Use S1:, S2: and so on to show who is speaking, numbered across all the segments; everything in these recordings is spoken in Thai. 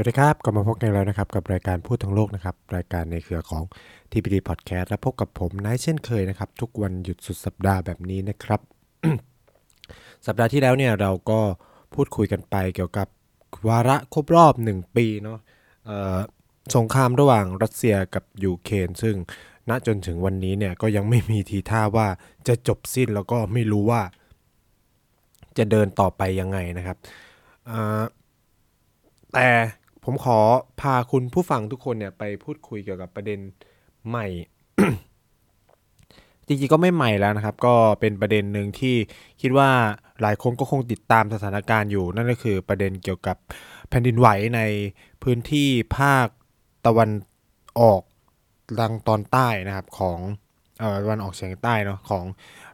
S1: สวัสดีครับกลับมาพบกันแล้วนะครับ กับรายการพูดทั้งโลกนะครับ รายการในเครือของ TPD Podcast และพบกับผมนายเช่นเคยนะครับ ทุกวันหยุดสุดสัปดาห์แบบนี้นะครับ สัปดาห์ที่แล้วเนี่ยเราก็พูดคุยกันไปเกี่ยวกับวาระครบรอบ 1 ปีเนาะสงครามระหว่างรัสเซียกับยูเครนซึ่งณจนถึงวันนี้เนี่ยก็ยังไม่มีทีท่าว่าจะจบสิ้นแล้วก็ไม่รู้ว่า จะเดินต่อไปยังไงนะครับแต่ ผมขอพาคุณผู้ฟังทุกคนเนี่ยไปพูดคุยเกี่ยวกับประเด็นใหม่ จริงๆก็ไม่ใหม่แล้วนะครับ ก็เป็นประเด็นหนึ่งที่คิดว่าหลายคนก็คงติดตามสถานการณ์อยู่ นั่นก็คือประเด็นเกี่ยวกับแผ่นดินไหวในพื้นที่ภาคตะวันออกทางตอนใต้นะครับของตะวันออกเฉียงใต้เนาะของ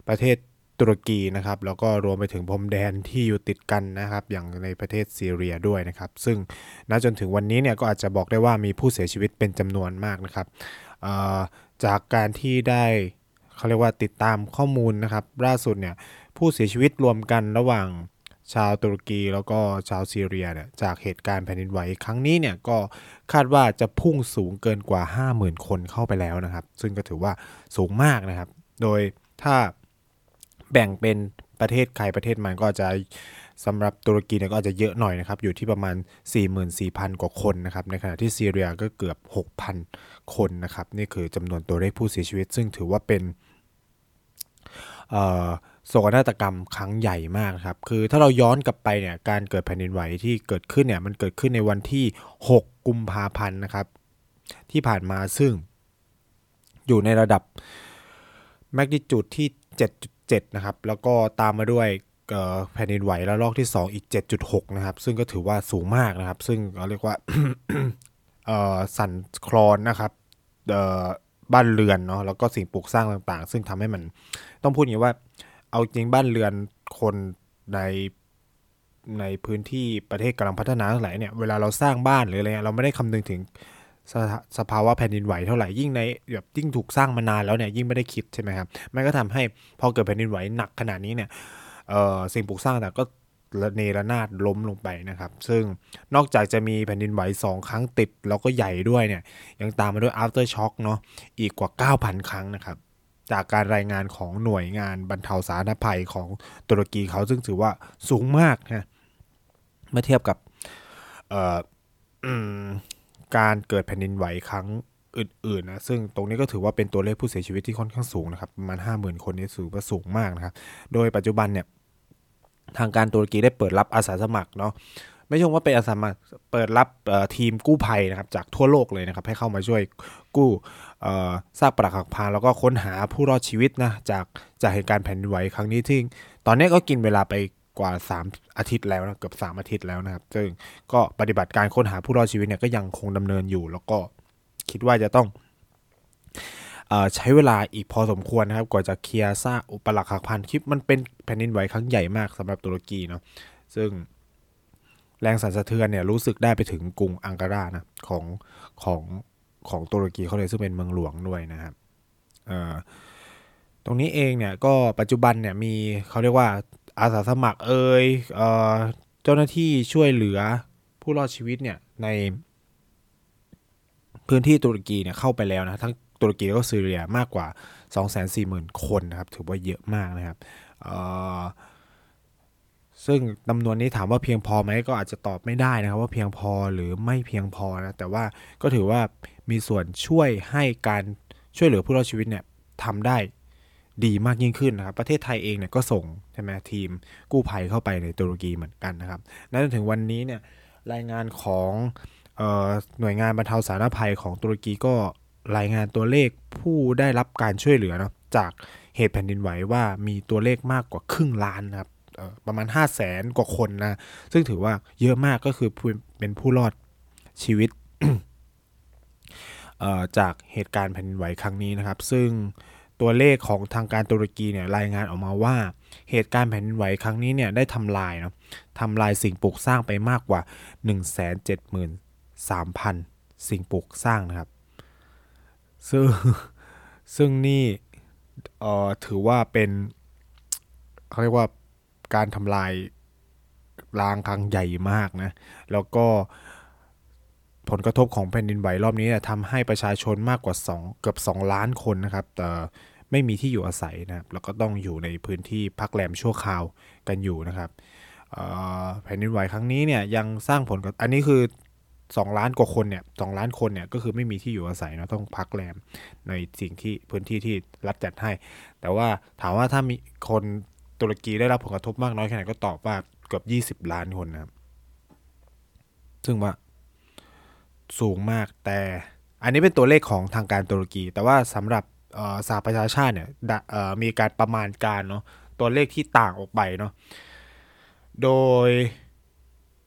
S1: ประเทศ ตุรกีนะครับแล้วก็รวมไปถึงพรมแดนที่อยู่ติดกันนะครับ อย่างในประเทศซีเรียด้วยนะครับ ซึ่งณจนถึงวันนี้เนี่ยก็อาจจะบอกได้ว่ามีผู้เสียชีวิตเป็นจำนวนมากนะครับจากการที่ได้เขาเรียกว่าติดตามข้อมูลนะครับ ล่าสุดเนี่ยผู้เสียชีวิตรวมกันระหว่างชาวตุรกีแล้วก็ชาวซีเรียเนี่ยจากเหตุการณ์แผ่นดินไหวครั้งนี้เนี่ยก็คาดว่าจะพุ่งสูงเกินกว่า 50,000 คนเข้าไปแล้วนะครับ ซึ่งก็ถือว่าสูงมากนะครับ โดยถ้า แบ่งเป็นประเทศใครประเทศมันก็จะสำหรับตุรกีเนี่ยก็อาจจะเยอะหน่อยนะครับ อยู่ที่ประมาณ 44,000 กว่าคนนะครับ ในขณะที่ซีเรียก็เกือบ 6,000 คนนะครับ นี่คือจำนวนตัวเลขผู้เสียชีวิต ซึ่งถือว่าเป็นโศกนาฏกรรมครั้งใหญ่มากครับ คือถ้าเราย้อนกลับไปเนี่ย การเกิดแผ่นดินไหวที่เกิดขึ้นเนี่ย มันเกิดขึ้นในวันที่ 6 กุมภาพันธ์นะครับ ที่ผ่านมาซึ่งอยู่ในระดับแมกนิจูดที่ 7นะครับแล้วก็ตามมาด้วยแผ่นดินไหวระลอกที่ 2 อีก 7.6 นะครับ ซึ่งก็ถือว่าสูงมากนะครับ ซึ่งเราเรียกว่าสั่นคลอนนะครับบ้านเรือนเนาะแล้วก็สิ่งปลูกสร้างต่างๆ ซึ่งทำให้มันต้องพูดอย่างนี้ว่า เอาจริงบ้านเรือนคนในในพื้นที่ประเทศกำลังพัฒนาท่าไหร่เนี่ยเวลาเราสร้างบ้านหรืออะไรเงี้ยเราไม่ได้คำนึงถึง สภาสภาวะแผ่นดินไหวเท่าไหร่ยิ่งในแบบยิ่งถูกสร้างมานานแล้วเนี่ยยิ่งไม่ได้คิดใช่ไหมครับมันก็ทำให้พอเกิดแผ่นดินไหวหนักขนาดนี้เนี่ยเอ่อสิ่งปลูกสร้างต่างก็เนรนาดล้มลงไปนะครับ ซึ่งนอกจากจะมีแผ่นดินไหวสองครั้งติด แล้วก็ใหญ่ด้วยเนี่ย ยังตามมาด้วย after shock เนาะอีกกว่า 9,000 ครั้งนะครับ จากการรายงานของหน่วยงานบรรเทาสาธารณภัยของตุรกีเขาซึ่งถือว่าสูงมากนะเมื่อเทียบกับเอ่อ การเกิดแผ่นดินไหวครั้งอื่นๆนะซึ่งตรงนี้ก็ถือว่าเป็นตัวเลขผู้เสียชีวิตที่ค่อนข้างสูงนะครับประมาณ50,000 คนนี่ถือว่าสูงมากนะครับ โดยปัจจุบันเนี่ยทางการตุรกีได้เปิดรับอาสาสมัครเนาะไม่ใช่ว่าเป็นอาสาสมัครเปิดรับทีมกู้ภัยนะครับจากทั่วโลกเลยนะครับให้เข้ามาช่วยกู้ซากปรักหักพังแล้วก็ค้นหาผู้รอดชีวิตนะจากจากเหตุการณ์แผ่นดินไหวครั้งนี้ที่ตอนนี้ก็กินเวลาไป กว่า 3 อาทิตย์แล้วนะเกือบ 3 อาทิตย์แล้วนะครับซึ่งก็ปฏิบัติการค้นหาผู้รอดชีวิตเนี่ยก็ยังคงดำเนินอยู่ แล้วก็คิดว่าจะต้องอใช้เวลาอีกพอสมควรนะครับ กว่าจะเคลียร์ซากอุปลักหักพังคลิปมันเป็นแผ่นดินไหวครั้งใหญ่มากสำหรับตุรกีเนาะซึ่งแรงสั่นสะเทือนเนี่ยรู้สึกได้ไปถึงกรุงอังการานะของของของตุรกีเขาเลยซึ่งเป็นเมืองหลวงด้วยนะครับตรงนี้เองเนี่ยก็ปัจจุบันเนี่ยมีเขาเรียกว่า อาสาสมัครเอ่ยเอ่อเจ้าหน้าที่ช่วยเหลือผู้รอดชีวิตเนี่ยในพื้นที่ตุรกีเนี่ยเข้าไปแล้วนะทั้งตุรกีแล้วก็ซีเรียมากกว่า 240,000 คนนะครับถือว่าเยอะมากนะครับเออซึ่งจำนวนนี้ถามว่าเพียงพอไหมก็อาจจะตอบไม่ได้นะครับว่าเพียงพอหรือไม่เพียงพอนะแต่ว่าก็ถือว่ามีส่วนช่วยให้การช่วยเหลือผู้รอดชีวิตเนี่ยทำได้ ดีมากยิ่งขึ้นนะครับ ประเทศไทยเองเนี่ยก็ส่งใช่ไหมทีมกู้ภัยเข้าไปในตุรกีเหมือนกันนะครับและจนถึงวันนี้เนี่ยรายงานของออหน่วยงานบรรเทาสาธารณภัยของตุรกีก็รายงานตัวเลขผู้ได้รับการช่วยเหลือเนาะจากเหตุแผ่นดินไหวว่ามีตัวเลขมากกว่าครึ่งล้านนะครับประมาณ 5 0 0แสนกว่าคนนะ ซึ่งถือว่าเยอะมากก็คือเป็นผู้รอดชีวิตจากเหตุการณ์แผ่นดินไหวครั้งนี้นะครับ ซึ่ง ตัวเลขของทางการตุรกีเนี่ยรายงานออกมาว่า เหตุการณ์แผ่นดินไหวครั้งนี้เนี่ยได้ทำลายเนาะทำลายสิ่งปลูกสร้างไปมากกว่า 173,000 สิ่งปลูกสร้างนะครับ ซึ่งซึ่งนี่เอ่อถือว่าเป็นเขาเรียกว่าการทำลายล้างครั้งใหญ่มากนะ แล้วก็ ผลกระทบของแผ่นดินไหวรอบนี้เนี่ยทำให้ประชาชนมากกว่า 2 เกือบ 2 ล้านคนนะครับแต่ไม่มีที่อยู่อาศัยนะครับแล้วก็ต้องอยู่ในพื้นที่พักแรมชั่วคราวกันอยู่นะครับแผ่นดินไหวครั้งนี้เนี่ยยังสร้างผลกระอันนี้คือ 2 ล้านกว่าคนเนี่ยสล้านคนเนี่ยก็คือไม่มีที่อยู่อาศัยนะต้องพักแรมในสิ่งที่พื้นที่ที่รัฐจัดให้ แต่ว่าถามว่าถ้ามีคนตุรกีได้รับผลกระทบมากน้อยแค่ไหนก็ตอบว่าเกือบ 20 ล้านคนนะครับซึ่งว่า สูงมาก แต่อันนี้เป็นตัวเลขของทางการตุรกี แต่ว่าสำหรับสหประชาชาติเนี่ยมีการประมาณการเนาะตัวเลขที่ต่างออกไปเนาะโดย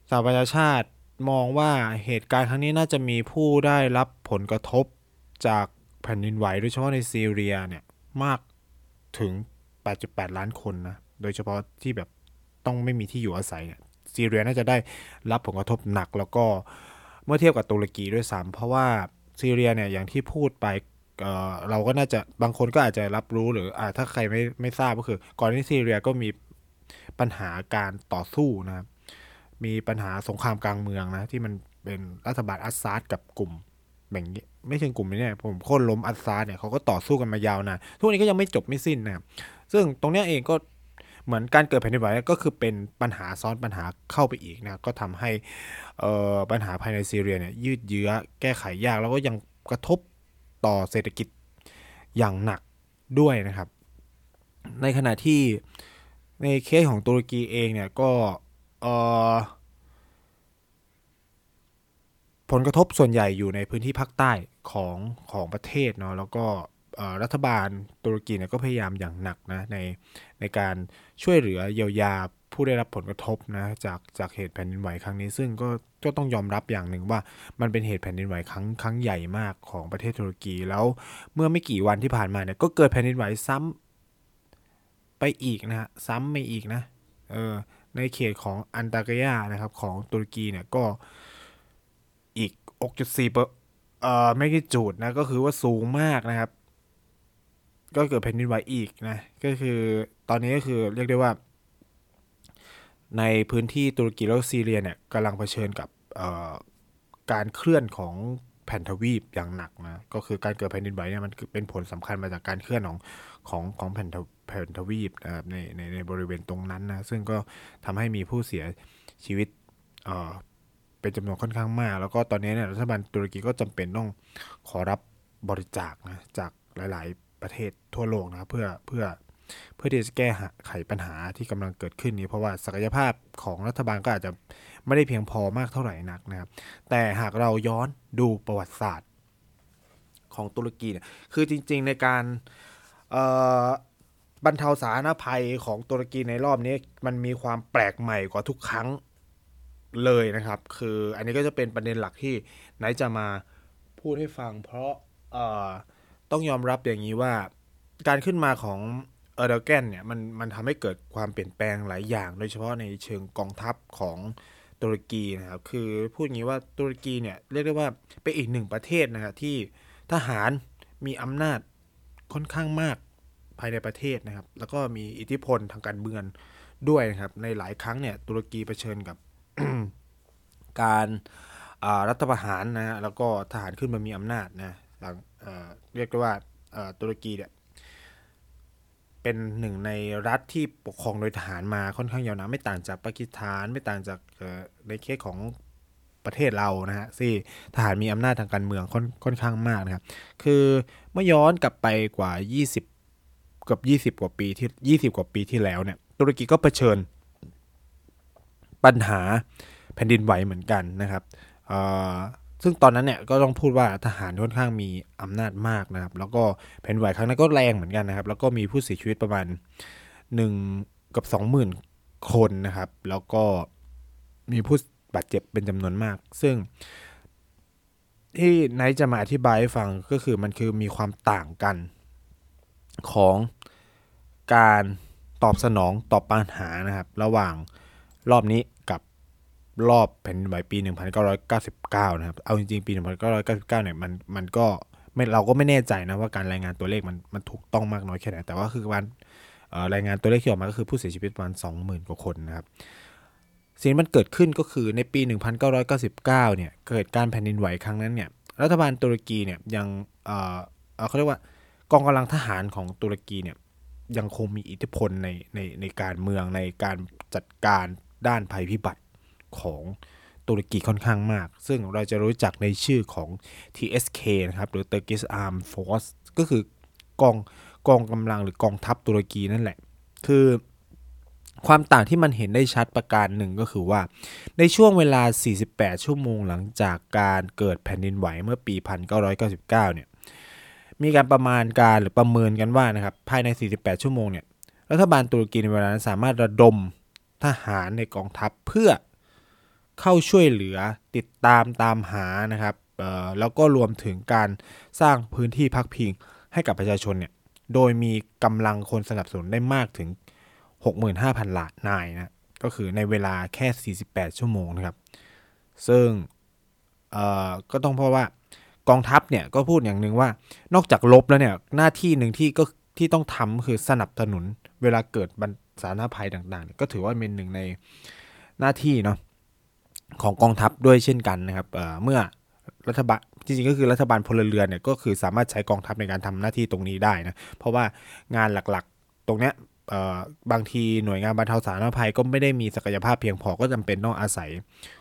S1: สหประชาชาติมองว่าเหตุการณ์ครั้งนี้น่าจะมีผู้ได้รับผลกระทบจากแผ่นดินไหวโดยเฉพาะในซีเรียเนี่ยมากถึง 8.8 ล้านคนนะ โดยเฉพาะที่แบบต้องไม่มีที่อยู่อาศัยเนี่ยซีเรียน่าจะได้รับผลกระทบหนักแล้วก็ มื่อเทียบกับตุรกีด้วยซ้ำเพราะว่าซีเรียเนี่ยอย่างที่พูดไปเเราก็น่าจะบางคนก็อาจจะรับรู้หรืออถ้าใครไม่ไม่ทราบก็คือ ก่อนที่ซีเรียก็มีปัญหาการต่อสู้นะครับมีปัญหาสงครามกลางเมืองนะที่มันเป็นรัฐบาลอัสซาดกับกลุ่มแบบนี้ไม่ใช่กลุ่มนี้เนี่ยผมโค่นล้มอัสซาดเนี่ยเขาก็ต่อสู้กันมายาวนานทุกวันนี้ก็ยังไม่จบไม่สิ้นนะครับซึ่งตรงนี้เองก็ เหมือนการเกิดแผ่นดินไหวก็คือเป็นปัญหาซ้อนปัญหาเข้าไปอีกนะก็ทำให้ปัญหาภายในซีเรียเนี่ยยืดเยื้อแก้ไขยาก แล้วก็ยังกระทบต่อเศรษฐกิจอย่างหนักด้วยนะครับ ในขณะที่ในเคสของตุรกีเองเนี่ยก็ผลกระทบส่วนใหญ่อยู่ในพื้นที่ภาคใต้ของของประเทศเนาะแล้วก็ รัฐบาลตุรกีเนี่ยก็พยายามอย่างหนักนะในในการช่วยเหลือเยียวยาผู้ได้รับผลกระทบนะจากจากเหตุแผ่นดินไหวครั้งนี้ ซึ่งก็ก็ต้องยอมรับอย่างหนึ่งว่ามันเป็นเหตุแผ่นดินไหวครั้งครั้งใหญ่มากของประเทศตุรกีแล้วเมื่อไม่กี่วันที่ผ่านมาเนี่ยก็เกิดแผ่นดินไหวซ้ำไปอีกนะฮะซ้ำไปอีกนะเออในเขตของอันตากยานะครับของตุรกีเนี่ยก็อีก 6.4เปอร์เอ่อไม่กี่จุดนะก็คือว่าสูงมากนะครับ ก็เกิดแผ่นดินไหวอีกนะ ก็คือตอนนี้ก็คือเรียกได้ว่า ในพื้นที่ตุรกีแล้วซีเรียเนี่ยกำลังเผชิญกับการเคลื่อนของแผ่นทวีปอย่างหนักนะ ก็คือการเกิดแผ่นดินไหวเนี่ยมันเป็นผลสำคัญมาจากการเคลื่อนของของของแผ่นแผ่นทวีปนะครับในในในบริเวณตรงนั้นนะ ซึ่งก็ทำให้มีผู้เสียชีวิตเป็นจำนวนค่อนข้างมาก แล้วก็ตอนนี้เนี่ยรัฐบาลตุรกีก็จำเป็นต้องขอรับบริจาคนะจากหลาย ๆ ประเทศทั่วโลกนะเพื่อเพื่อเพื่อที่จะแก้ไขปัญหาที่กำลังเกิดขึ้นนี้ เพราะว่าศักยภาพของรัฐบาลก็อาจจะไม่ได้เพียงพอมากเท่าไหร่นักนะครับ แต่หากเราย้อนดูประวัติศาสตร์ของตุรกีเนี่ยคือจริง ๆ ในการบรรเทาสาธารณภัยของตุรกีในรอบนี้ มันมีความแปลกใหม่กว่าทุกครั้งเลยนะครับ คืออันนี้ก็จะเป็นประเด็นหลักที่ไนจะมาพูดให้ฟัง เพราะ ต้องยอมรับอย่างนี้ว่า การขึ้นมาของเออร์เดแกนเนี่ยมันมันทำให้เกิดความเปลี่ยนแปลงหลายอย่าง โดยเฉพาะในเชิงกองทัพของตุรกีนะครับคือพูดงี้ว่าตุรกีเนี่ยเรียกได้ว่าเป็นอีกหนึ่งประเทศนะครับที่ทหารมีอำนาจค่อนข้างมากภายในประเทศนะครับ แล้วก็มีอิทธิพลทางการเมืองด้วยนะครับ ในหลายครั้งเนี่ยตุรกีเผชิญกับการรัฐประหารนะแล้วก็ทหารขึ้นมามีอำนาจนะหลัง เรียกได้ว่าตุรกีเนี่ยเป็นหนึ่งในรัฐที่ปกครองโดยทหารมาค่อนข้างยาวนานไม่ต่างจากปากีสถานไม่ต่างจากในเคสของประเทศเรานะฮะที่ทหารมีอำนาจทางการเมืองค่อนค่อนข้างมากนะครับ คือเมื่อย้อนกลับไปกว่า 20 กับ 20 กว่าปีที่ 20 กว่าปีที่แล้วเนี่ย ตุรกีก็เผชิญปัญหาแผ่นดินไหวเหมือนกันนะครับ ซึ่งตอนนั้นเนี่ยก็ต้องพูดว่าทหารค่อนข้างมีอำนาจมากนะครับ แล้วก็แผ่นไหวครั้งนั้นก็แรงเหมือนกันนะครับ แล้วก็มีผู้เสียชีวิตประมาณ 1 กับ 20,000 คนนะครับ แล้วก็มีผู้บาดเจ็บเป็นจำนวนมาก ซึ่งที่ไนท์จะมาอธิบายให้ฟังก็คือมันคือมีความต่างกันของการตอบสนองต่อปัญหานะครับ ระหว่างรอบนี้ รอบแผ่นดินไหวปี 1999 นะครับ เอาจริงๆ ปี 1999 เนี่ยมันมันก็ไม่เราก็ไม่แน่ใจนะว่าการรายงานตัวเลขมันมันถูกต้องมากน้อยแค่ไหน แต่ว่าคือการรายงานตัวเลขที่ออกมาก็คือผู้เสียชีวิตประมาณ20,000 กว่าคนนะครับ สิ่งที่มันเกิดขึ้นก็คือในปี 1999 เนี่ยเกิดการแผ่นดินไหวครั้งนั้นเนี่ยรัฐบาลตุรกีเนี่ยยังเออเขาเรียกว่ากองกำลังทหารของตุรกีเนี่ยยังคงมีอิทธิพลในในในการเมืองในการจัดการด้านภัยพิบัติ ของตุรกีค่อนข้างมาก ซึ่งเราจะรู้จักในชื่อของ TSK นะครับ หรือ Turkish Armed Force ก็คือกองกองกำลังหรือกองทัพตุรกีนั่นแหละ คือความต่างที่มันเห็นได้ชัดประการหนึ่งก็คือว่า ในช่วงเวลา 48 ชั่วโมงหลังจากการเกิดแผ่นดินไหวเมื่อปี 1999 เนี่ย มีการประมาณการหรือประเมินกันว่านะครับ ภายใน 48 ชั่วโมงเนี่ย รัฐบาลตุรกีในเวลานั้นสามารถระดมทหารในกองทัพเพื่อ เข้าช่วยเหลือติดตามตามหานะครับแล้วก็รวมถึงการสร้างพื้นที่พักพิงให้กับประชาชนเนี่ยโดยมีกำลังคนสนับสนุนได้มากถึง 65,000ล้านนายนะก็คือในเวลาแค่ 48 ชั่วโมงนะครับ ซึ่งก็ต้องเพราะว่ากองทัพเนี่ยก็พูดอย่างหนึ่งว่านอกจากลบแล้วเนี่ยหน้าที่หนึ่งที่ก็ที่ต้องทำคือสนับสนุนเวลาเกิดบันสาธารณภัยต่างๆเนี่ยก็ถือว่าเป็นหนึ่งในหน้าที่เนาะ ของกองทัพด้วยเช่นกันนะครับเเมื่อรัฐบาลจริงๆก็คือรัฐบาลพลเรือนเนี่ยก็คือสามารถใช้กองทัพในการทำหน้าที่ตรงนี้ได้นะเพราะว่างานหลักๆตรงเนี้ยบางทีหน่วยงานบรรเทาสาธารณภัยก็ไม่ได้มีศักยภาพเพียงพอก็จำเป็นต้องอาศัย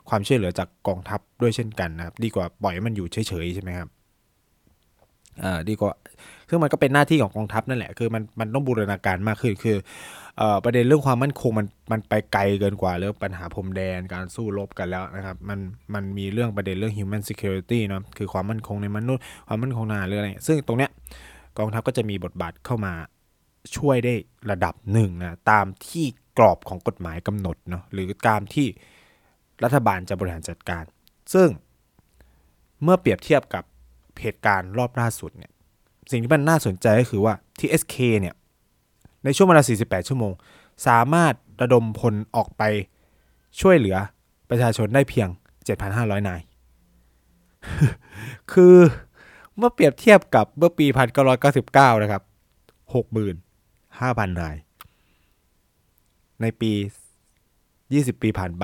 S1: ความช่วยเหลือจากกองทัพด้วยเช่นกันนะครับดีกว่าปล่อยมันอยู่เฉยๆใช่ไหมครับดีกว่า ซึ่งมันก็เป็นหน้าที่ของกองทัพนั่นแหละคือมันมันต้องบูรณาการมากขึ้นคือประเด็นเรื่องความมั่นคงมันมันไปไกลเกินกว่าเรื่องปัญหาพรมแดนการสู้รบกันแล้วนะครับมันมันมีเรื่องประเด็นเรื่อง human security เนาะคือความมั่นคงในมนุษย์ ความมั่นคงทาเรื่องอะไรซึ่งตรงเนี้ยกองทัพก็จะมีบทบาทเข้ามาช่วยได้ระดับหนึ่งนะตามที่กรอบของกฎหมายกำหนดเนาะหรือตามที่รัฐบาลจะบริหารจัดการ ซึ่งเมื่อเปรียบเทียบกับเหตุการณ์รอบล่าสุดเนี่ย สิ่งที่มันน่าสนใจก็คือว่า TSK เนี่ยในช่วงเวลา 48 ชั่วโมง สามารถระดมพลออกไปช่วยเหลือประชาชนได้เพียง 7,500 นาย คือเมื่อเปรียบเทียบกับเมื่อปี 1999 นะครับ 65,000 นาย ในปี 20 ปีผ่านไป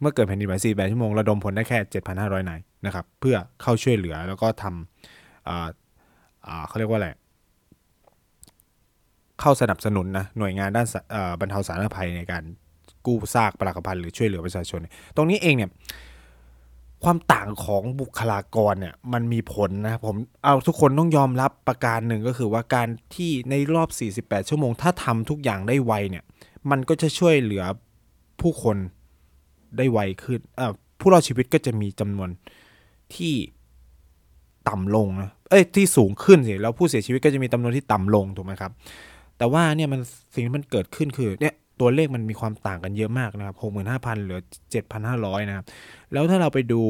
S1: เมื่อเกิดแผ่นดินไหว48 ชั่วโมง ระดมพลได้แค่ 7,500 นายนะครับ เพื่อเข้าช่วยเหลือแล้วก็ทำ เขาเรียกว่าอะไรเข้าสนับสนุนนะหน่วยงานด้านเอ่อบรรเทาสาธารณภัยในการกู้ซากปรักภัยหรือช่วยเหลือประชาชน ตรงนี้เองเนี่ยความต่างของบุคลากรเนี่ยมันมีผลนะผมเอาทุกคนต้องยอมรับประการหนึ่งก็คือว่าการที่ในรอบ 48 ชั่วโมง ถ้าทำทุกอย่างได้ไวเนี่ยมันก็จะช่วยเหลือผู้คนได้ไวขึ้นผู้รอดชีวิตก็จะมีจำนวนที่ต่ำลงนะ เอ้ยที่สูงขึ้นสิแล้วผู้เสียชีวิตก็จะมีจำนวนที่ต่ำลงถูกไหมครับ แต่ว่าเนี่ยมันสิ่งที่มันเกิดขึ้นคือเนี่ยตัวเลขมันมีความต่างกันเยอะมากนะครับหกหมื่นห้าพันเหลือเจ็ดพันห้าร้อยนะครับ แล้วถ้าเราไปดู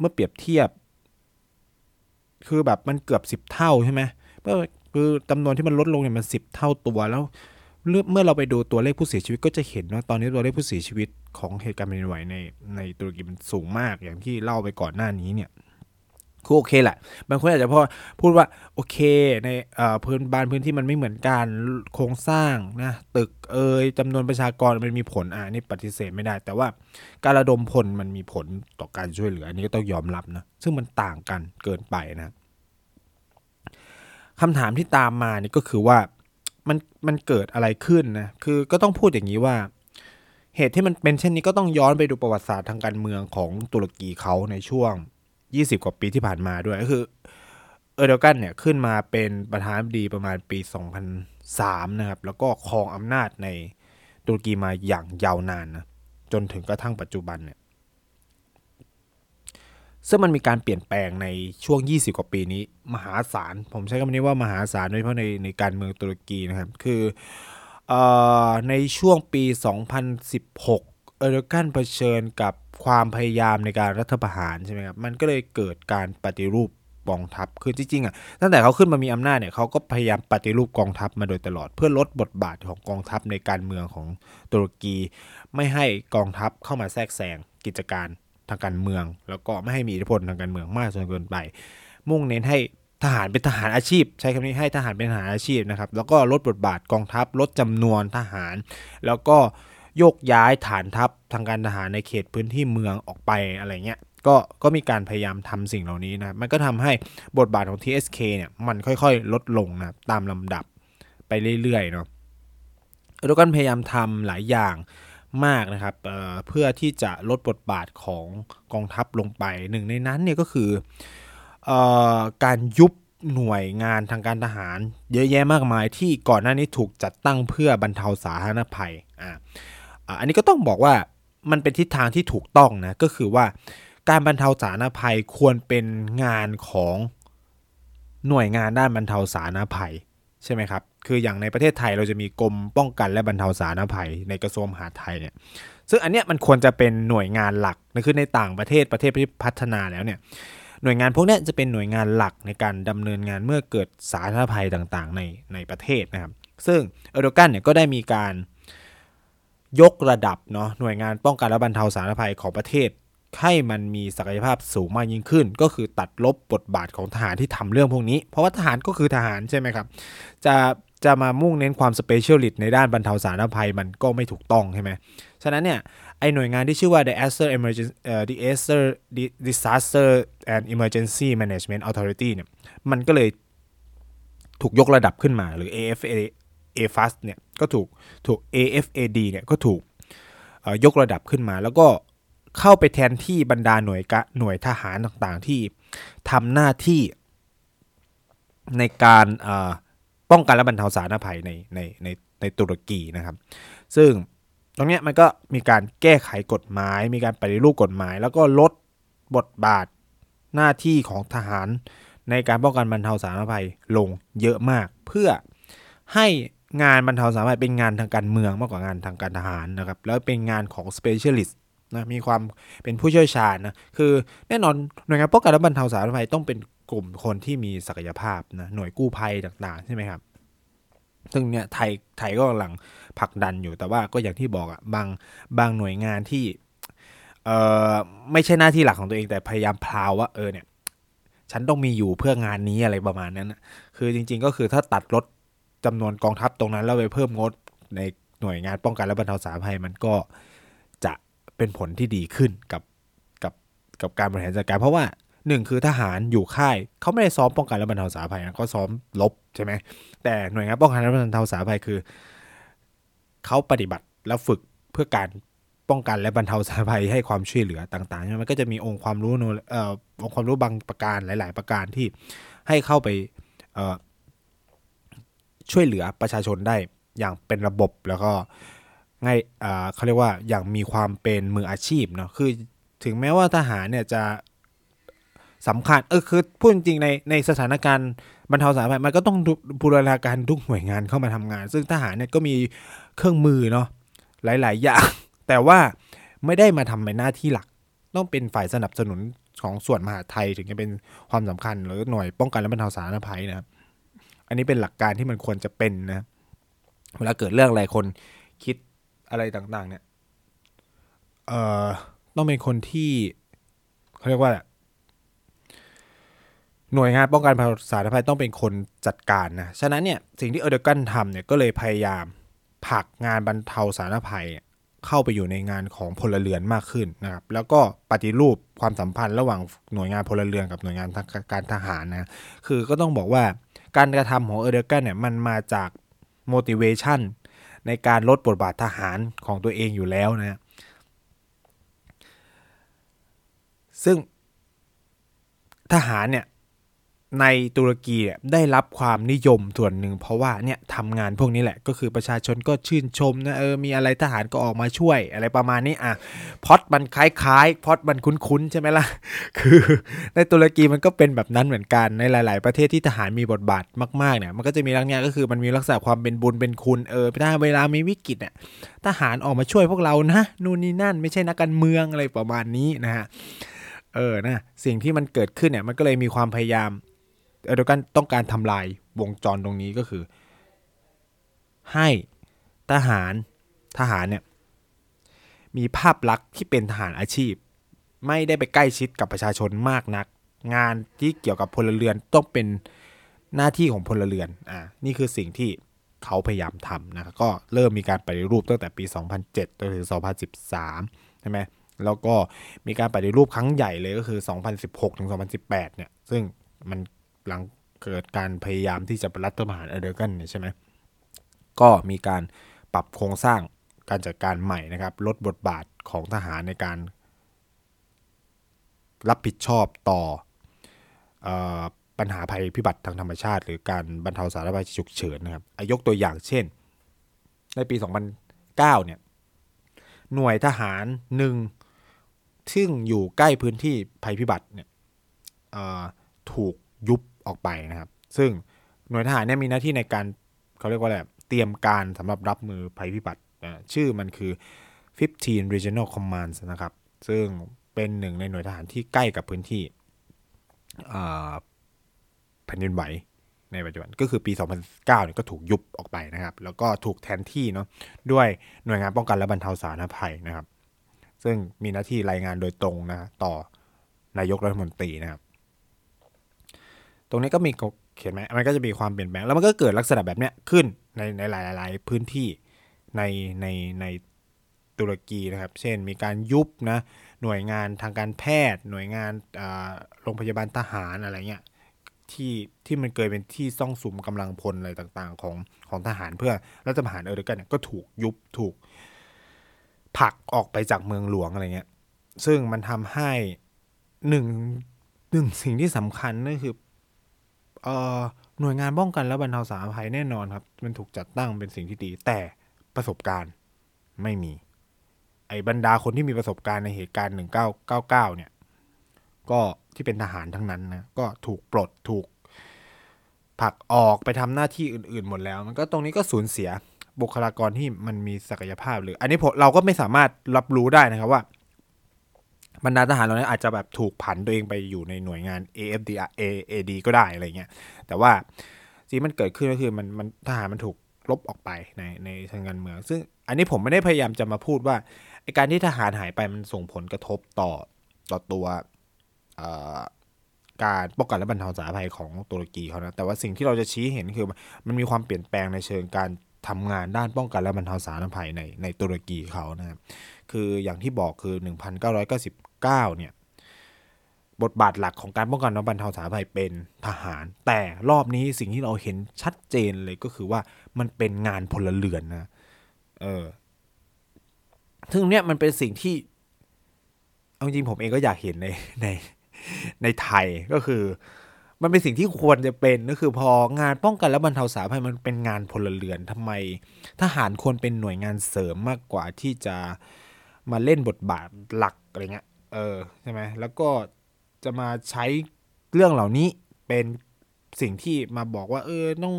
S1: เมื่อเปรียบเทียบ คือแบบมันเกือบสิบเท่าใช่ไหมเมื่อคือจำนวนที่มันลดลงเนี่ยมันสิบเท่าตัวแล้วเมื่อเมื่อเราไปดูตัวเลขผู้เสียชีวิตก็จะเห็นว่าตอนนี้ตัวเลขผู้เสียชีวิตของเหตุการณ์แผ่นดินไหวในในตุรกีมันสูงมากอย่างที่เล่าไปก่อนหน้านี้เนี่ย คือโอเคแหละ บางคนอาจจะพอพูดว่าโอเคในพื้นบ้านพื้นที่มันไม่เหมือนกันโครงสร้างนะตึกเอยจำนวนประชากรมันมีผลอะอันนี่ปฏิเสธไม่ได้ แต่ว่าการระดมพลมันมีผลต่อการช่วยเหลืออันนี้ก็ต้องยอมรับนะซึ่งมันต่างกันเกินไปนะคำถามที่ตามมานี่ก็คือว่ามันมันเกิดอะไรขึ้นนะคือก็ต้องพูดอย่างนี้ว่าเหตุที่มันเป็นเช่นนี้ก็ต้องย้อนไปดูประวัติศาสตร์ทางการเมืองของตุรกีเขาในช่วง 20 กว่าปีที่ผ่านมาด้วยก็คือ เออร์โดกันเนี่ยขึ้นมาเป็นประธานาธิบดีประมาณปี 2003 นะครับ แล้วก็ครองอำนาจในตุรกีมาอย่างยาวนานนะจนถึงกระทั่งปัจจุบันเนี่ยซึ่งมันมีการเปลี่ยนแปลงในช่วง 20 กว่าปีนี้ มหาศาล ผมใช้คำนี้ว่ามหาศาลโดยเฉพาะในในการเมืองตุรกีนะครับ คือออในช่วงปี 2016 เออร์กันเผชิญกับความพยายามในการรัฐประหารใช่ไหมครับมันก็เลยเกิดการปฏิรูปกองทัพคือจริงๆอะตั้งแต่เขาขึ้นมามีอำนาจเนี่ยเขาก็พยายามปฏิรูปกองทัพมาโดยตลอด เพื่อลดบทบาทของกองทัพในการเมืองของตุรกี ไม่ให้กองทัพเข้ามาแทรกแซงกิจการทางการเมือง แล้วก็ไม่ให้มีอิทธิพลทางการเมืองมากจนเกินไป มุ่งเน้นให้ทหารเป็นทหารอาชีพ ใช้คำนี้ให้ทหารเป็นทหารอาชีพนะครับแล้วก็ลดบทบาทกองทัพลดจำนวนทหาร แล้วก็ โยกย้ายฐานทัพทางการทหารในเขตพื้นที่เมืองออกไปอะไรเงี้ยก็ก็มีการพยายามทำสิ่งเหล่านี้นะมันก็ทำให้บทบาทของ TSK เนี่ยมันค่อยๆ ลดลงนะตามลำดับไปเรื่อยๆเนาะเออร์โดกันพยายามทำหลายอย่างมากนะครับเเพื่อที่จะลดบทบาทของกองทัพลงไปหนึ่งในนั้นเนี่ยก็คืออการยุบหน่วยงานทางการทหาร เยอะแยะมากมายที่ก่อนหน้านี้ถูกจัดตั้งเพื่อบรรเทาสาธารณภัยอ่า อันนี้ก็ต้องบอกว่ามันเป็นทิศทางที่ถูกต้องนะก็คือว่าการบรรเทาสาธารณภัยควรเป็นงานของหน่วยงานด้านบรรเทาสาธารณภัยใช่ไหมครับคืออย่างในประเทศไทยเราจะมีกรมป้องกันและบรรเทาสาธารณภัยในกระทรวงมหาดไทยเนี่ยซึ่งอันเนี้ยมันควรจะเป็นหน่วยงานหลักนะคือในต่างประเทศประเทศที่พัฒนาแล้วเนี่ยหน่วยงานพวกนี้จะเป็นหน่วยงานหลักในการดำเนินงานเมื่อเกิดสาธารณภัยต่างๆ ในในประเทศนะครับ ซึ่งเอโดกันเนี่ยก็ได้มีการ ยกระดับเนาะหน่วยงานป้องกันและบรรเทาสาธารณภัยของประเทศ ให้มันมีศักยภาพสูงมากยิ่งขึ้น ก็คือตัดลบบทบาทของทหารที่ทำเรื่องพวกนี้ เพราะว่าทหารก็คือทหารใช่ไหมครับ จะจะมามุ่งเน้นความสเปเชียลิสต์ในด้านบรรเทาสาธารณภัยมันก็ไม่ถูกต้องใช่ไหมฉะนั้นเนี่ยไอหน่วยงานที่ชื่อว่า disaster emergency uh, disaster disaster and emergency management authority เนี่ยมันก็เลยถูกยกระดับขึ้นมาหรือ AFA AFAS เนี่ยก็ถูกถูก AFAD เนี่ยก็ถูกยกระดับขึ้นมาแล้วก็เข้าไปแทนที่บรรดาหน่วยกะหน่วยทหารต่างๆที่ทำหน้าที่ในการป้องกันและบรรเทาสาธารณภัยในในในในตุรกีนะครับ ซึ่งตรงนี้มันก็มีการแก้ไขกฎหมาย มีการปฏิรูปกฎหมาย แล้วก็ลดบทบาทหน้าที่ของทหารในการป้องกันบรรเทาสาธารณภัยลงเยอะมาก เพื่อให้ งานบรรเทาสาธารณภัยเป็นงานทางการเมืองมากกว่างานทางการทหารนะครับ แล้วเป็นงานของ specialist นะมีความเป็นผู้เชี่ยวชาญนะคือแน่นอนหน่วยงานป้องกันและบรรเทาสาธารณภัยต้องเป็นกลุ่มคนที่มีศักยภาพนะหน่วยกู้ภัยต่างๆใช่ไหมครับซึ่งเนี่ยไทยไทยก็กำลังผลักดันอยู่แต่ว่าก็อย่างที่บอกอะบางบางหน่วยงานที่เอ่อไม่ใช่หน้าที่หลักของตัวเองแต่พยายามพลาวว่าเออเนี่ยฉันต้องมีอยู่เพื่องานนี้อะไรประมาณนั้นนะคือจริง ๆ ก็คือถ้าตัดลด จำนวนกองทัพตรงนั้นแล้วไปเพิ่มงดในหน่วยงานป้องกันและบรรเทาสาธารณภัยมันก็จะเป็นผลที่ดีขึ้นกับกับกับการบริหารจัดการเพราะว่าหนึ่งคือทหารอยู่ค่ายเขาไม่ได้ซ้อมป้องกันและบรรเทาสาธารณภัยนะเขาซ้อมลบใช่ไหมแต่หน่วยงานป้องกันและบรรเทาสาธารณภัยคือเขาปฏิบัติแล้วฝึกเพื่อการป้องกันและบรรเทาสาธารณภัยให้ความช่วยเหลือต่างๆมันก็จะมีองค์ความรู้เอ่อองค์ความรู้บางประการหลาย ๆ ประการที่ให้เข้าไปเอ่อ ช่วยเหลือประชาชนได้อย่างเป็นระบบแล้วก็ง่ายเขาเรียกว่าอย่างมีความเป็นมืออาชีพเนาะคือถึงแม้ว่าทหารเนี่ยจะสำคัญเออคือพูดจริงในในสถานการณ์บรรเทาสาธารณภัยมันก็ต้องบูรณาการทุกหน่วยงานเข้ามาทำงาน ซึ่งทหารเนี่ยก็มีเครื่องมือเนาะหลาย ๆ อย่าง แต่ว่าไม่ได้มาทำในหน้าที่หลัก ต้องเป็นฝ่ายสนับสนุนของส่วนมหาไทยถึงจะเป็นความสำคัญ หรือหน่วยป้องกันและบรรเทาสาธารณภัยนะครับ อันนี้เป็นหลักการที่มันควรจะเป็นนะเวลาเกิดเรื่องอะไรคนคิดอะไรต่างๆ เนี่ยเอ่อต้องเป็นคนที่เขาเรียกว่าหน่วยงานป้องกันสาธารณภัยต้องเป็นคนจัดการนะ ฉะนั้นเนี่ยสิ่งที่เอเดอร์กันทำเนี่ยก็เลยพยายามผลักงานบรรเทาสาธารณภัยเข้าไปอยู่ในงานของพลเรือนมากขึ้นนะครับ แล้วก็ปฏิรูปความสัมพันธ์ระหว่างหน่วยงานพลเรือนกับหน่วยงานการทหารนะ คือก็ต้องบอกว่า การกระทำของเอเดอร์กันเนี่ยมันมาจาก motivation ในการลดบทบาททหารของตัวเองอยู่แล้วนะซึ่งทหารเนี่ย ในตุรกีได้รับความนิยมส่วนหนึ่ง เพราะว่าเนี่ยทำงานพวกนี้แหละก็คือประชาชนก็ชื่นชมนะเออมีอะไรทหารก็ออกมาช่วยอะไรประมาณนี้อะพอดมันคล้ายๆพอดมันคุ้นๆใช่ไหมล่ะ คือในตุรกีมันก็เป็นแบบนั้นเหมือนกันในหลาย ๆ ประเทศที่ทหารมีบทบาทมากๆเนี่ยมันก็จะมีลักษณะก็คือมันมีลักษณะความเป็นบุญเป็นคุณเออถ้าเวลามีวิกฤตเนี่ยทหารออกมาช่วยพวกเรานะนู่นนี่นั่น ไม่ใช่นักการเมืองอะไรประมาณนี้นะฮะเออนะสิ่งที่มันเกิดขึ้นเนี่ยมันก็เลยมีความพยายาม เอโดกันต้องการทำลายวงจรตรงนี้ก็คือ ให้ทหารทหารเนี่ยมีภาพลักษณ์ที่เป็นทหารอาชีพ ไม่ได้ไปใกล้ชิดกับประชาชนมากนัก งานที่เกี่ยวกับพลเรือนต้องเป็นหน้าที่ของพลเรือนอ่านี่คือสิ่งที่เขาพยายามทำนะครับก็เริ่มมีการปฏิรูปตั้งแต่ปี 2007จนถึง 2013 ใช่ไหมแล้วก็มีการปฏิรูปครั้งใหญ่เลยก็คือ 2016 ถึง 2018 เนี่ย ซึ่งมัน หลังเกิดการพยายามที่จะรัฐประหารเอเดอร์กันเนี่ยใช่ไหมก็มีการปรับโครงสร้างการจัดการใหม่นะครับ ลดบทบาทของทหารในการ รับผิดชอบต่ออปัญหาภัยพิบัติทางธรรมชาติ หรือการบรรเทาสาธารณภัยฉุกเฉินนะครับยกตัวอย่างเช่น ในปี 2009เนี่ยหน่วยทหารหนึ่งซึ่งอยู่ใกล้พื้นที่ภัยพิบัติเนี่ยถูกยุบ ออกไปนะครับ ซึ่งหน่วยทหารเนี่ยมีหน้าที่ในการเขาเรียกว่าอะไรเตรียมการสำหรับรับมือภัยพิบัติชื่อมันคือ 15 regional commands นะครับ ซึ่งเป็นหนึ่งในหน่วยทหารที่ใกล้กับพื้นที่แผ่นดินไหวในปัจจุบันก็คือปี 2009เนี่ยก็ถูกยุบออกไปนะครับ แล้วก็ถูกแทนที่เนาะด้วยหน่วยงานป้องกันและบรรเทาสาธารณภัยนะครับ ซึ่งมีหน้าที่รายงานโดยตรงนะต่อนายกรัฐมนตรีนะครับ ตรงนี้ก็มีเขียนไหมมันก็จะมีความเปลี่ยนแปลง แล้วมันก็เกิดลักษณะแบบเนี้ยขึ้นในในหลาย ๆ พื้นที่ในในในตุรกีนะครับ เช่นมีการยุบนะหน่วยงานทางการแพทย์ หน่วยงานโรงพยาบาลทหารอะไรเงี้ยที่ที่มันเกิดเป็นที่ซ่องสุมกำลังพลอะไรต่าง ๆ ของของทหารเพื่อรัฐประหารเออร์กันเนี่ยก็ถูกยุบถูกผลักออกไปจากเมืองหลวงอะไรเงี้ย ซึ่งมันทำให้หนึ่งหนึ่งสิ่งที่สำคัญนั่นคือ หน่วยงานป้องกันและบรรเทาสาธารณภัยแน่นอนครับ มันถูกจัดตั้งเป็นสิ่งที่ดี แต่ประสบการณ์ไม่มี ไอ้บรรดาคนที่มีประสบการณ์ในเหตุการณ์ 1999 เนี่ย ก็ที่เป็นทหารทั้งนั้นนะ ก็ถูกปลดถูกผักออกไปทำหน้าที่อื่น ๆ หมดแล้ว มันก็ตรงนี้ก็สูญเสียบุคลากรที่มันมีศักยภาพหรือ อันนี้เราก็ไม่สามารถรับรู้ได้นะครับว่า บรรดาทหารเรานี้อาจจะแบบถูกผันตัวเองไปอยู่ในหน่วยงาน AFD AAD ก็ได้อะไรเงี้ย แต่ว่าสิ่งมันเกิดขึ้นก็คือมันมันทหารมันถูกลบออกไปในในทางการเมือง ซึ่งอันนี้ผมไม่ได้พยายามจะมาพูดว่าการที่ทหารหายไปมันส่งผลกระทบต่อต่อตัวการป้องกันและบรรเทาสาธารณภัยของตุรกีเขานะ แต่ว่าสิ่งที่เราจะชี้เห็นคือมันมีความเปลี่ยนแปลงในเชิงการทำงานด้านป้องกันและบรรเทาสาธารณภัยในในตุรกีเขานะครับคืออย่างที่บอกคือ 19 เนี่ย บทบาทหลักของการป้องกันและบรรเทาสาธารณภัยเป็นทหาร แต่รอบนี้สิ่งที่เราเห็นชัดเจนเลยก็คือว่ามันเป็นงานพลเรือนนะ เออซึ่งเนี้ยมันเป็นสิ่งที่ เอาจริงผมเองก็อยากเห็นในในในไทยก็คือ มันเป็นสิ่งที่ควรจะเป็นก็คือพองานป้องกันและบรรเทาสาธารณภัยมันเป็นงานพลเรือนทำไม ทหารควรเป็นหน่วยงานเสริมมากกว่าที่จะมาเล่นบทบาทหลักอะไรเงี้ย เออใช่ไหมแล้วก็จะมาใช้เรื่องเหล่านี้เป็นสิ่งที่มาบอกว่า เออต้อง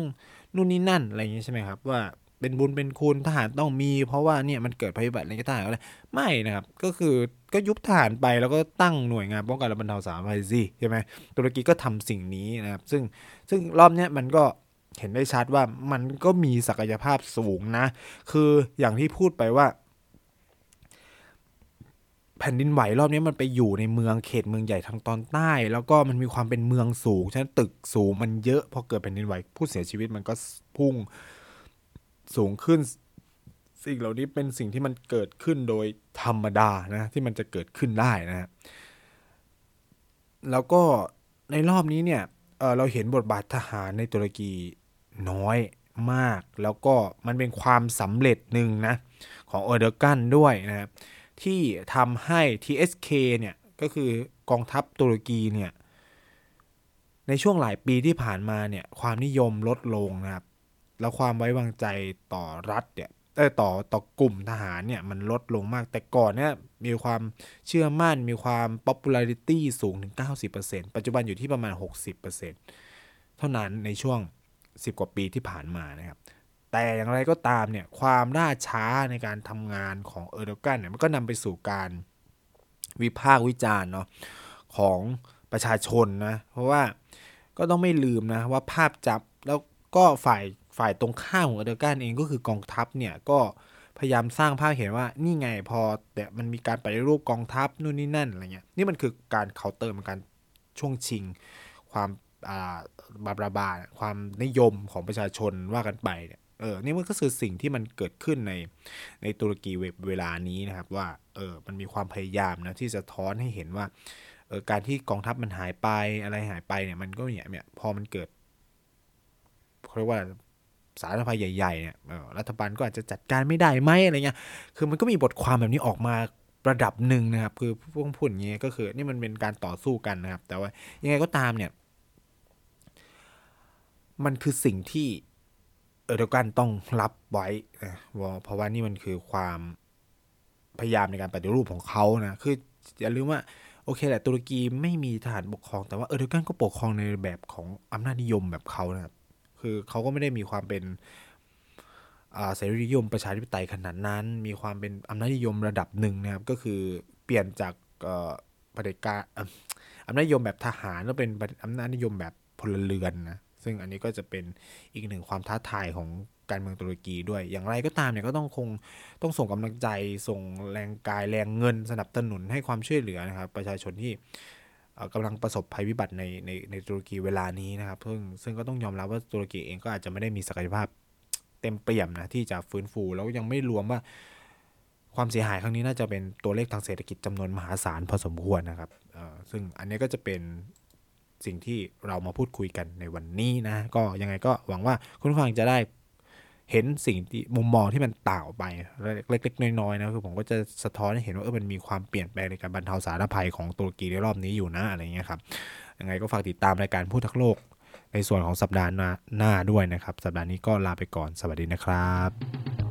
S1: นู่นนี่นั่นอะไรอย่างเงี้ใช่ไหมครับ ว่าเป็นบุญเป็นคุณทหารต้องมี เพราะว่าเนี่ยมันเกิดภัยพิบัติอะไรก็ทหารอะไรไม่นะครับ ก็คือก็ยุบทหารไปแล้วก็ตั้งหน่วยงานป้องกันและบรรเทาสาธารณภัยสิใช่ไหมตุรกีก็ทำสิ่งนี้นะครับ ซึ่งซึ่งรอบเนี้ยมันก็เห็นได้ชัดว่ามันก็มีศักยภาพสูงนะ คืออย่างที่พูดไปว่า แผ่นดินไหวรอบนี้มันไปอยู่ในเมืองเขตเมืองใหญ่ทางตอนใต้ แล้วก็มันมีความเป็นเมืองสูงฉะนั้นตึกสูงมันเยอะพอเกิดแผ่นดินไหวผู้เสียชีวิตมันก็พุ่งสูงขึ้น สิ่งเหล่านี้เป็นสิ่งที่มันเกิดขึ้นโดยธรรมดานะที่มันจะเกิดขึ้นได้นะแล้วก็ในรอบนี้เนี่ยเเราเห็นบทบาททหารในตุรกีน้อยมาก แล้วก็มันเป็นความสำเร็จหนึ่งนะของเออร์เดอร์กันด้วยนะครับ ที่ทำให้ TSK เนี่ยก็คือกองทัพตุรกีเนี่ยในช่วงหลายปีที่ผ่านมาเนี่ยความนิยมลดลงนะครับ แล้วความไว้วางใจต่อรัฐเนี่ยต่อต่อกลุ่มทหารเนี่ยมันลดลงมากแต่ก่อนเนี่ยมีความเชื่อมั่นมีความ popularity สูงถึง 90%ปัจจุบันอยู่ที่ประมาณ 60%เท่านั้นในช่วง 10 กว่าปีที่ผ่านมานะครับ แต่อย่างไรก็ตามเนี่ยความล่าช้าในการทำงานของเออร์โดกันเนี่ยมันก็นำไปสู่การวิพากษ์วิจารณ์เนาะของประชาชนนะเพราะว่าก็ต้องไม่ลืมนะว่าภาพจับแล้วก็ฝ่ายฝ่ายตรงข้ามของเอเดอร์การเองก็คือกองทัพเนี่ยก็พยายามสร้างภาพเห็นว่านี่ไงพอแต่มันมีการปฏิรูปกองทัพนู่นนี่นั่นอะไรเงี้ยนี่มันคือการเคาน์เตอร์มันการช่วงชิง ความอ่าบาบาบาความนิยมของประชาชนว่ากันไปเนี่ย เออนี่มันก็คือสิ่งที่มันเกิดขึ้นในในตุรกีเวเวลานี้นะครับว่าเออมันมีความพยายามนะที่จะท้อนให้เห็นว่าเออการที่กองทัพมันหายไปอะไรหายไปเนี่ยมันก็เนี่ยเนี่ยพอมันเกิดเขาเรียกว่าสาธารณภัยใหญ่ๆเนี่ยออรัฐบาลก็อาจจะจัดการไม่ได้ไหมอะไรเงี้ย คือมันก็มีบทความแบบนี้ออกมาระดับหนึ่งนะครับ คือพวกพูดอย่างเงี้ยก็คือนี่มันเป็นการต่อสู้กันนะครับ แต่ว่ายังไงก็ตามเนี่ย มันคือสิ่งที่ เออเดียวกันต้องรับไว้นะเพราะว่านี่มันคือความพยายามในการปฏิรูปของเขานะคืออย่าลืมว่าโอเคแหละตุรกีไม่มีทหารปกครองแต่ว่าเออเดียวกันก็ปกครองในแบบของอำนาจนิยมแบบเขานะครับคือเขาก็ไม่ได้มีความเป็นเสรีนิยมประชาธิปไตยขนาดนั้น มีความเป็นอำนาจนิยมระดับหนึ่งนะครับ ก็คือเปลี่ยนจากเผด็จการอำนาจนิยมแบบทหารแล้วเป็นอำนาจนิยมแบบพลเรือนนะ ซึ่งอันนี้ก็จะเป็นอีกหนึ่งความท้าทายของการเมืองตุรกีด้วย อย่างไรก็ตามเนี่ยก็ต้องคงต้องส่งกำลังใจ ส่งแรงกายแรงเงินสนับสนุนให้ความช่วยเหลือนะครับ ประชาชนที่กำลังประสบภัยพิบัติในในในตุรกีเวลานี้นะครับ ซึ่งซึ่งก็ต้องยอมรับว่าตุรกีเองก็อาจจะไม่ได้มีศักยภาพเต็มเปี่ยมนะที่จะฟื้นฟูแล้วยังไม่รวมว่าความเสียหายครั้งนี้น่าจะเป็นตัวเลขทางเศรษฐกิจจำนวนมหาศาลพอสมควรนะครับซึ่งอันนี้ก็จะเป็น สิ่งที่เรามาพูดคุยกันในวันนี้นะ ก็ยังไงก็หวังว่าคุณฟังจะได้เห็นสิ่งที่มุมมองที่มันต่างออกไปเล็กๆ น้อยๆนะคือผมก็จะสะท้อนให้เห็นว่าเออมันมีความเปลี่ยนแปลงในการบรรเทาสาธารณภัยของตุรกีในรอบนี้อยู่นะอะไรเงี้ยครับยังไงก็ฝากติดตามรายการพูดทักโลก ในส่วนของสัปดาห์หน้าด้วยนะครับ สัปดาห์นี้ก็ลาไปก่อนสวัสดีนะครับ